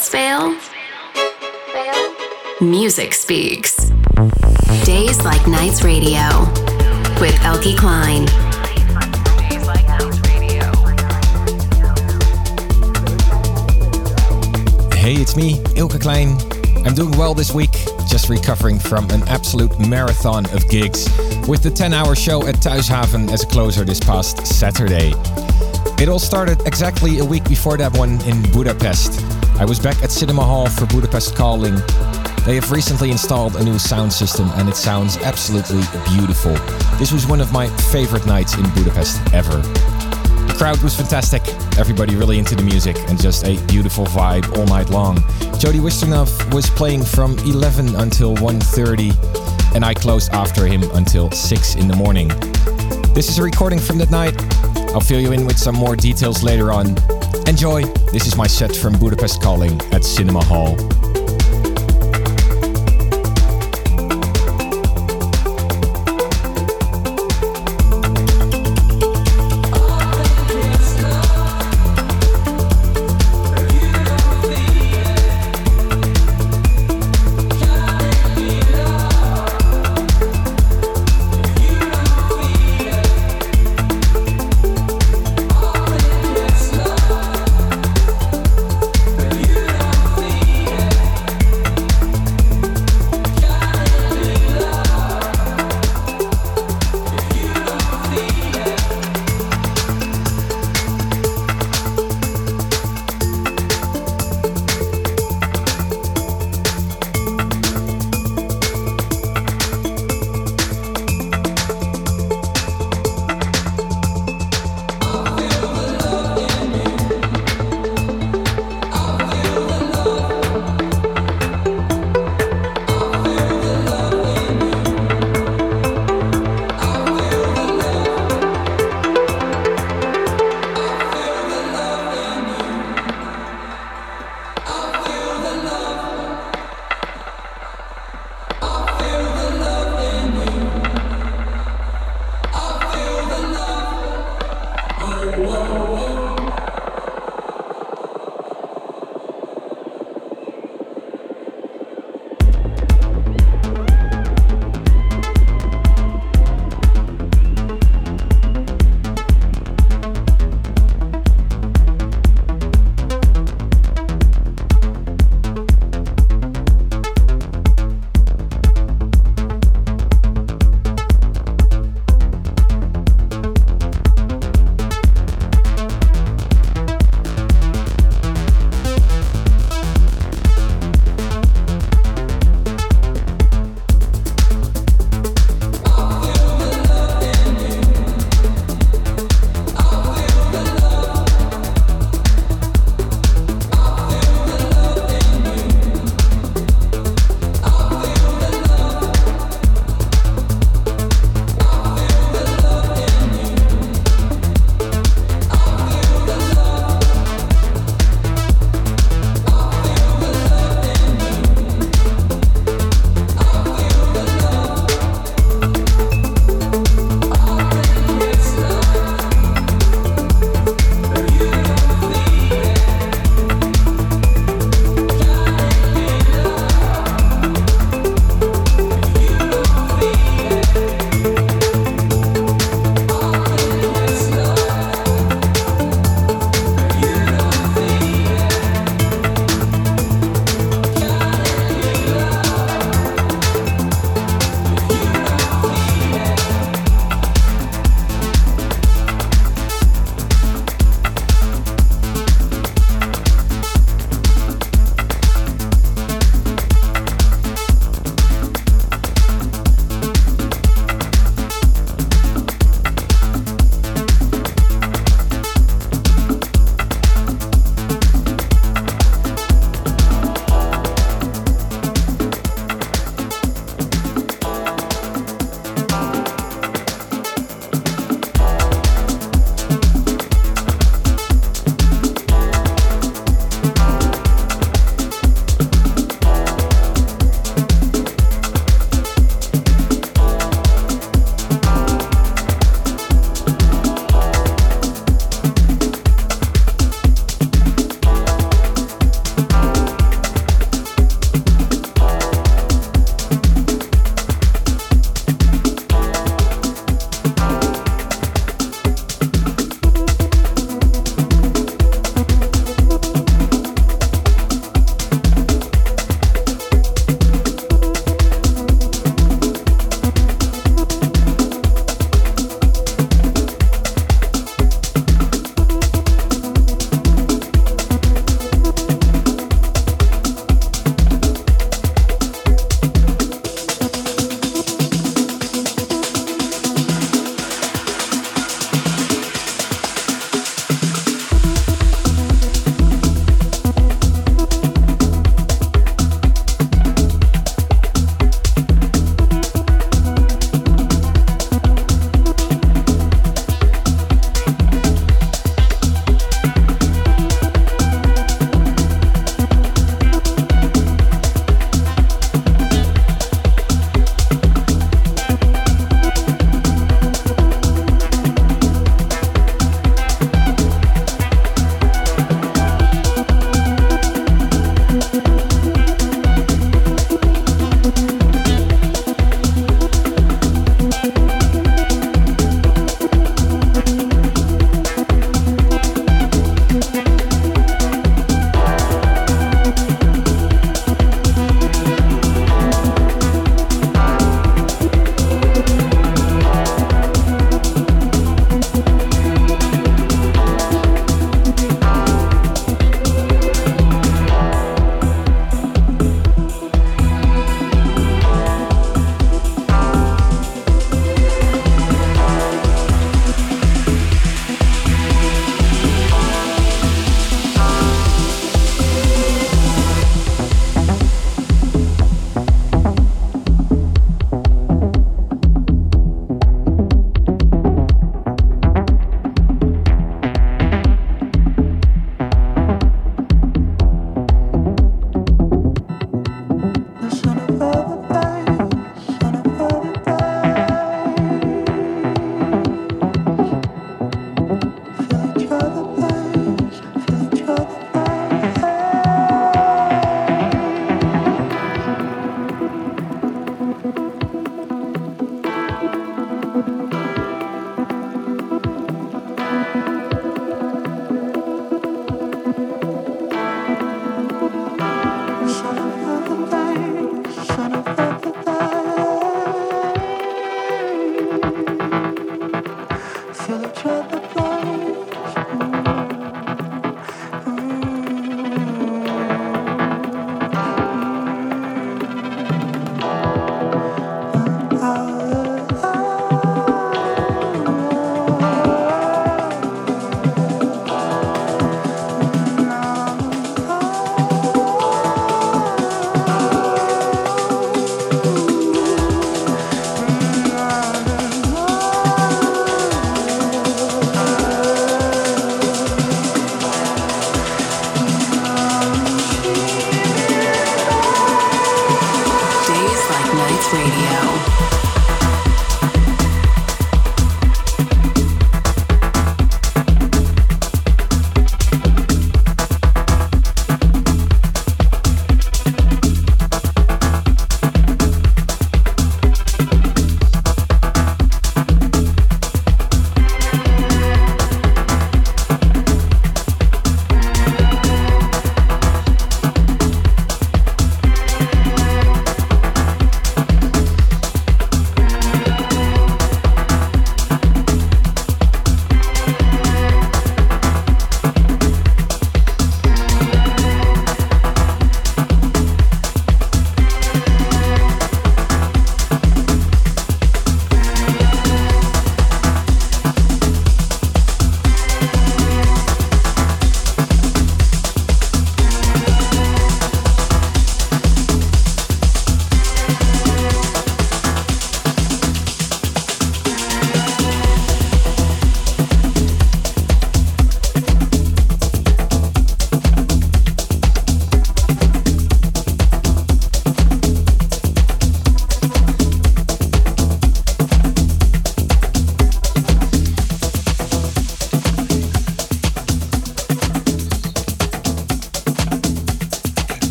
tickets fail, music speaks. Days Like Nights Radio with Eelke Kleijn. Hey, it's me, Eelke Kleijn. I'm doing well this week, just recovering from an absolute marathon of gigs with the 10 hour show at Thuishaven as a closer this past Saturday. It all started exactly a week before that one in Budapest. I was back at Cinema Hall for Budapest Calling. They have recently installed a new sound system and it sounds absolutely beautiful. This was one of my favorite nights in Budapest ever. The crowd was fantastic, everybody really into the music and just a beautiful vibe all night long. Jody Wisternoff was playing from 11 until 1.30 and I closed after him until 6 in the morning. This is a recording from that night. I'll fill you in with some more details later on. Enjoy! This is my set from Budapest Calling at Cinema Hall.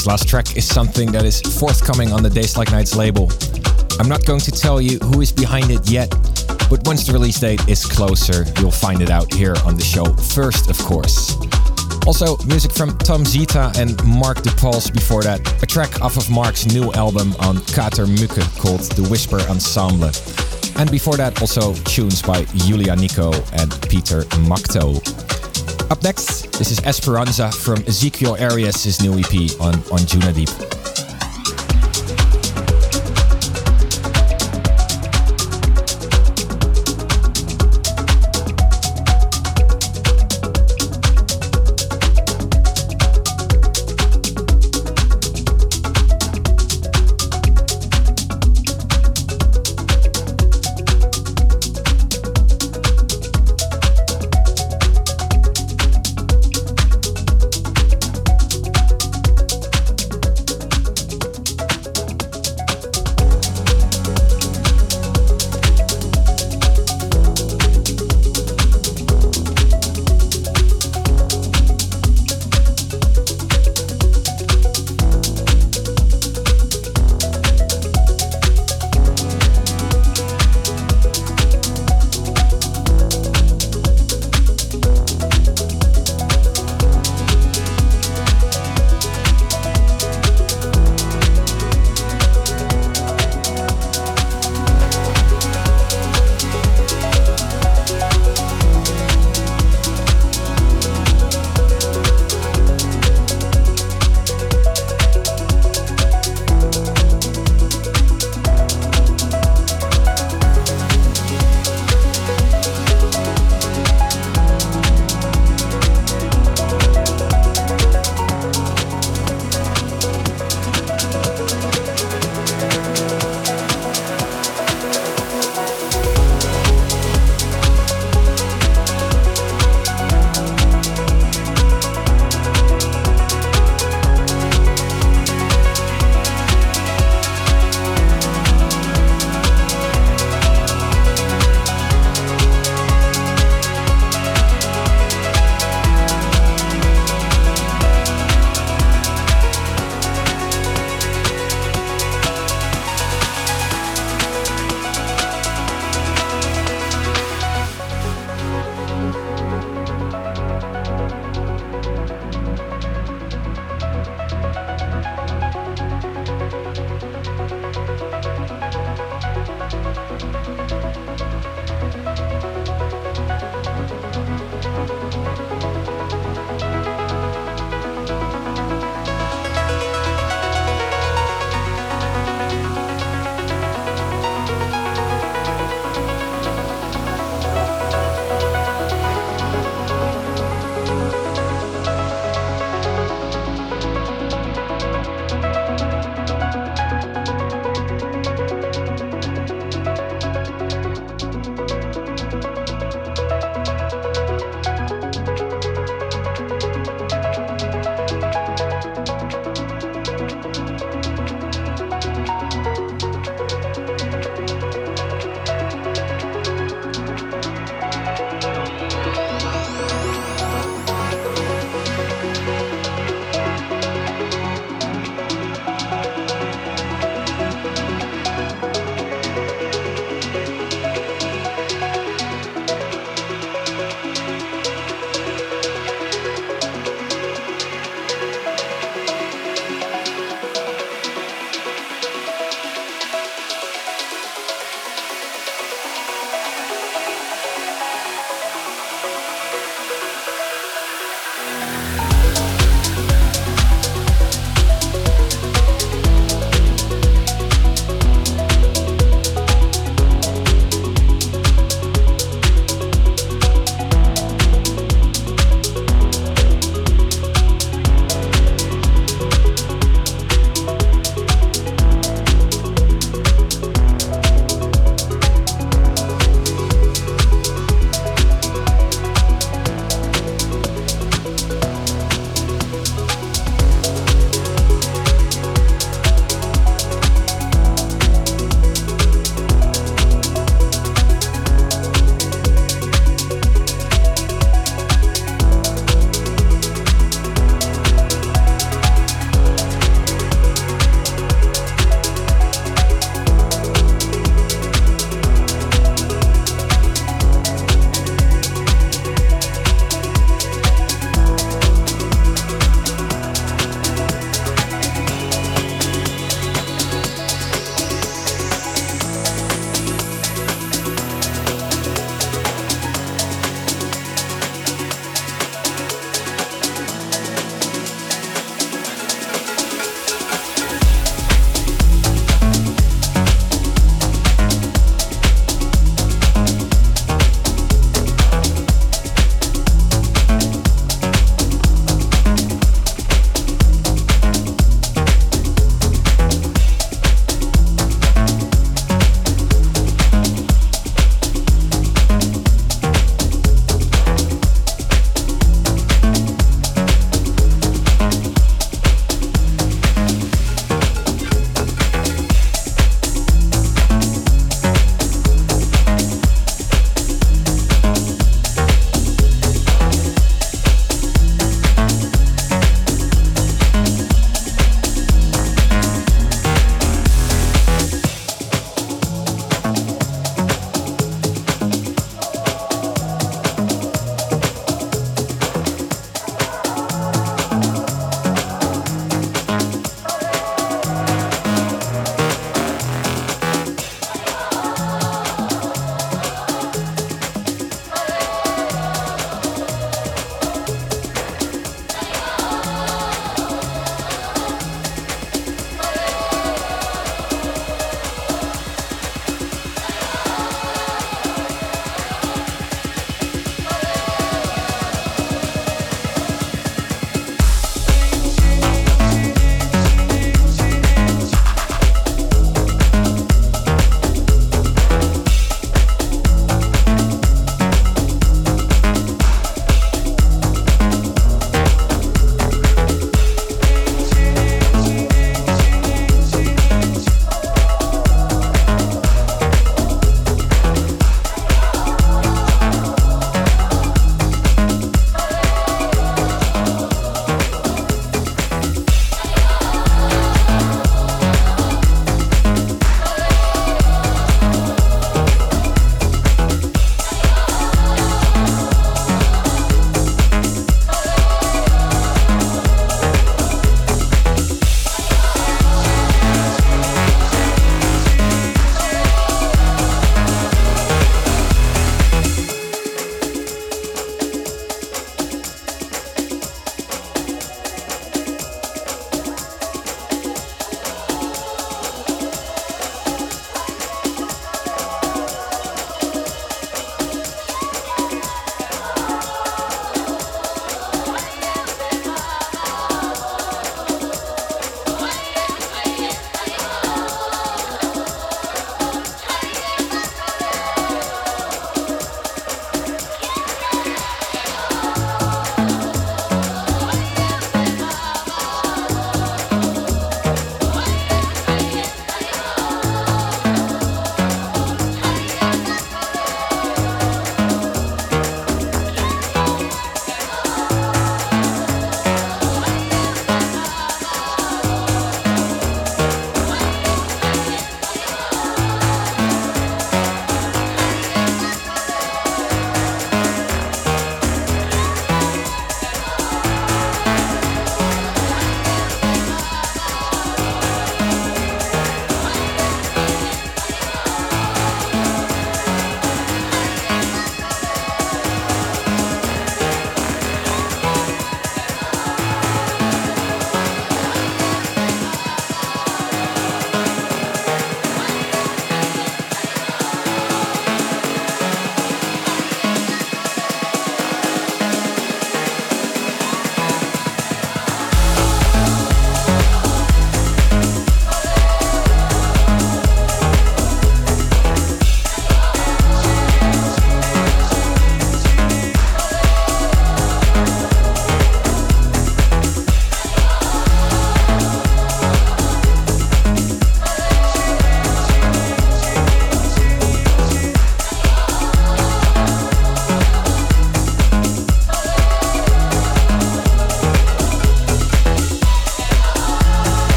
This last track is something that is forthcoming on the Days Like Nights label. I'm not going to tell you who is behind it yet, but once the release date is closer, you'll find it out here on the show first, of course. Also, music from Tom Zita and Marc DePulse before that. A track off of Marc's new album on Katermukke called The Whisper Ensemble. And before that, also tunes by Julia Nico and Peter Makto. Up next, this is Esperanza from Ezekiel Arias' new EP on, on Deep.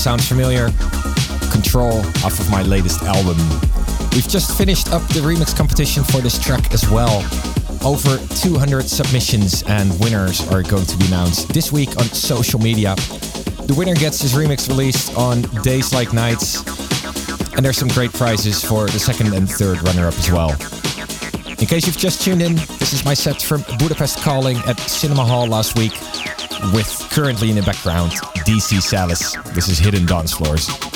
Sounds familiar. Control off of my latest album. We've just finished up the remix competition for this track as well. Over 200 submissions and winners are going to be announced this week on social media. The winner gets his remix released on Days Like Nights, and there's some great prizes for the second and third runner up as well. In case you've just tuned in, this is my set from Budapest Calling at Cinema Hall last week, with currently in the background DC Salas. This is Hidden Dance Floors.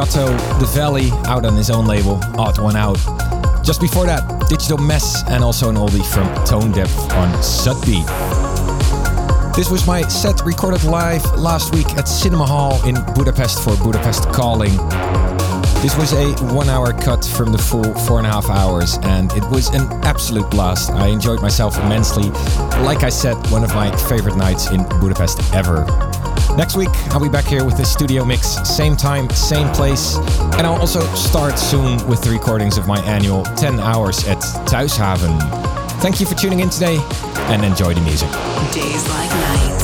Yotto, The Valley, out on his own label, Odd One Out. Just before that, Digital Mess and also an oldie from Tone Depth on Sudbeat. This was my set recorded live last week at Cinema Hall in Budapest for Budapest Calling. This was a one hour cut from the full four and a half hours, and it was an absolute blast. I enjoyed myself immensely. Like I said, one of my favorite nights in Budapest ever. Next week, I'll be back here with the studio mix, same time, same place. And I'll also start soon with the recordings of my annual 10 hours at Thuishaven. Thank you for tuning in today and enjoy the music. Days like nights.